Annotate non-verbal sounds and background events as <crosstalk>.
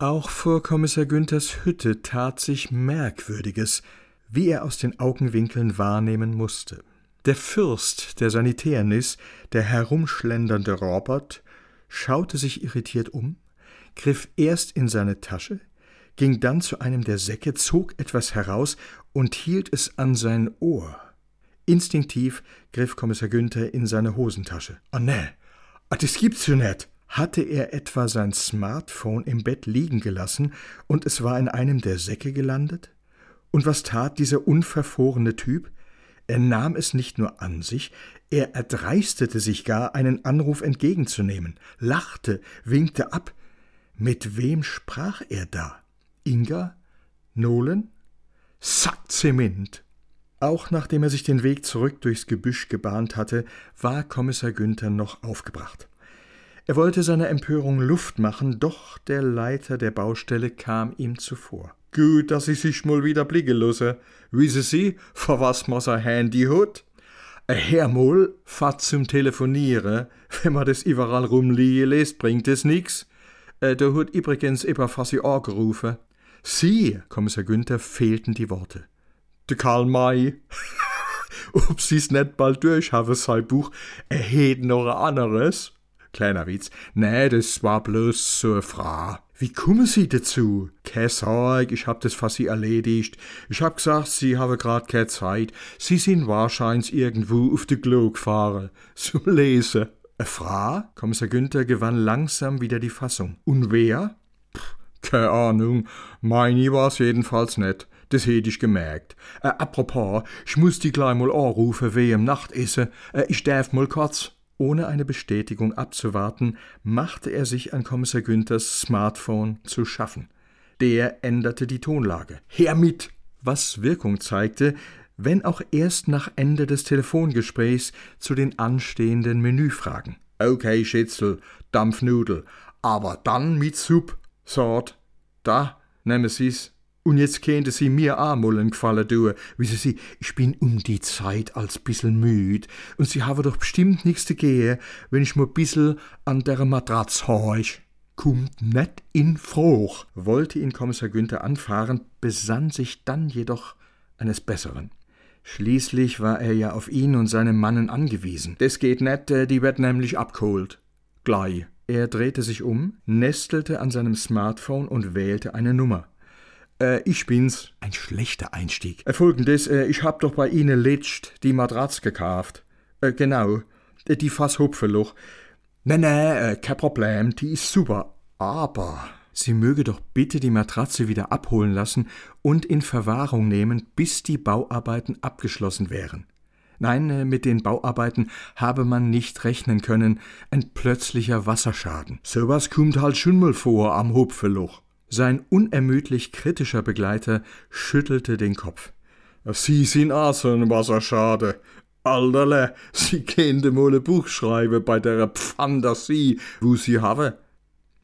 Auch vor Kommissar Günthers Hütte tat sich Merkwürdiges, wie er aus den Augenwinkeln wahrnehmen musste. Der Fürst der Sanitärnis, der herumschlendernde Robert, schaute sich irritiert um, griff erst in seine Tasche, ging dann zu einem der Säcke, zog etwas heraus und hielt es an sein Ohr. Instinktiv griff Kommissar Günther in seine Hosentasche. Oh, ne, ah, das gibt's ja nicht. Hatte er etwa sein Smartphone im Bett liegen gelassen und es war in einem der Säcke gelandet? Und was tat dieser unverfrorene Typ? Er nahm es nicht nur an sich, er erdreistete sich gar, einen Anruf entgegenzunehmen, lachte, winkte ab. Mit wem sprach er da? Inga? Nolen? Sackzement! Auch nachdem er sich den Weg zurück durchs Gebüsch gebahnt hatte, war Kommissar Günther noch aufgebracht. Er wollte seiner Empörung Luft machen, doch der Leiter der Baustelle kam ihm zuvor. Gut, dass ich sich mal wieder blicken lasse. Wissen Sie, vor was man sein Handy hat? Ein Hermol fahrt zum Telefonieren. Wenn man das überall rumliegen lässt, bringt es nix. Äh, da hat übrigens immer fast angerufen. Sie, Kommissar Günther, fehlten die Worte. Der Karl May. <laughs> Ob sie's nicht bald durchhaben, sein Buch, er hätt noch ein anderes. Kleiner Witz. Nee, das war bloß so eine Frage. Wie kommen Sie dazu? Keine Sorge, ich hab das fast Sie erledigt. Ich hab gesagt, Sie haben grad keine Zeit. Sie sind wahrscheinlich irgendwo auf de Klo gefahren. <laughs> Zum Lesen. Eine Frau? Kommissar Günther gewann langsam wieder die Fassung. Und wer? Pff, keine Ahnung. Meine war's jedenfalls nicht. Das hätt ich gemerkt. Äh, apropos, ich muss die gleich mal anrufen, weh im Nachtessen. Äh, ich darf mal kurz. Ohne eine Bestätigung abzuwarten, machte er sich an Kommissar Günthers Smartphone zu schaffen. Der änderte die Tonlage. Her mit! Was Wirkung zeigte, wenn auch erst nach Ende des Telefongesprächs zu den anstehenden Menüfragen. Okay, Schätzel, Dampfnudel, aber dann mit Supp, Sort. Da, nehmen Sie's. Und jetzt könnte sie mir auch mal einen Gefallen tun. Wissen Sie, ich bin um die Zeit als bissel müd. Und Sie haben doch bestimmt nichts zu gehen, wenn ich mal bissel an der Matratz horch. Kommt net in Fruch, wollte ihn Kommissar Günther anfahren, besann sich dann jedoch eines Besseren. Schließlich war er ja auf ihn und seine Mannen angewiesen. Das geht net, äh, die wird nämlich abgeholt. Gleich. Er drehte sich um, nestelte an seinem Smartphone und wählte eine Nummer. Äh, ich bin's. Ein schlechter Einstieg. Äh, Folgendes, äh, ich hab doch bei Ihnen letzt die Matratz gekauft. Äh, genau, äh, die Fasshupfeloch. Nee, nee, äh, kein Problem, die ist super. Aber sie möge doch bitte die Matratze wieder abholen lassen und in Verwahrung nehmen, bis die Bauarbeiten abgeschlossen wären. Nein, mit den Bauarbeiten habe man nicht rechnen können, ein plötzlicher Wasserschaden. Sowas kommt halt schon mal vor am Hupfeloch. Sein unermüdlich kritischer Begleiter schüttelte den Kopf. Sie sind auch so ein Wasserschade. Alterle, Sie können ein Buch schreiben bei der Pfantasie, wo Sie haben.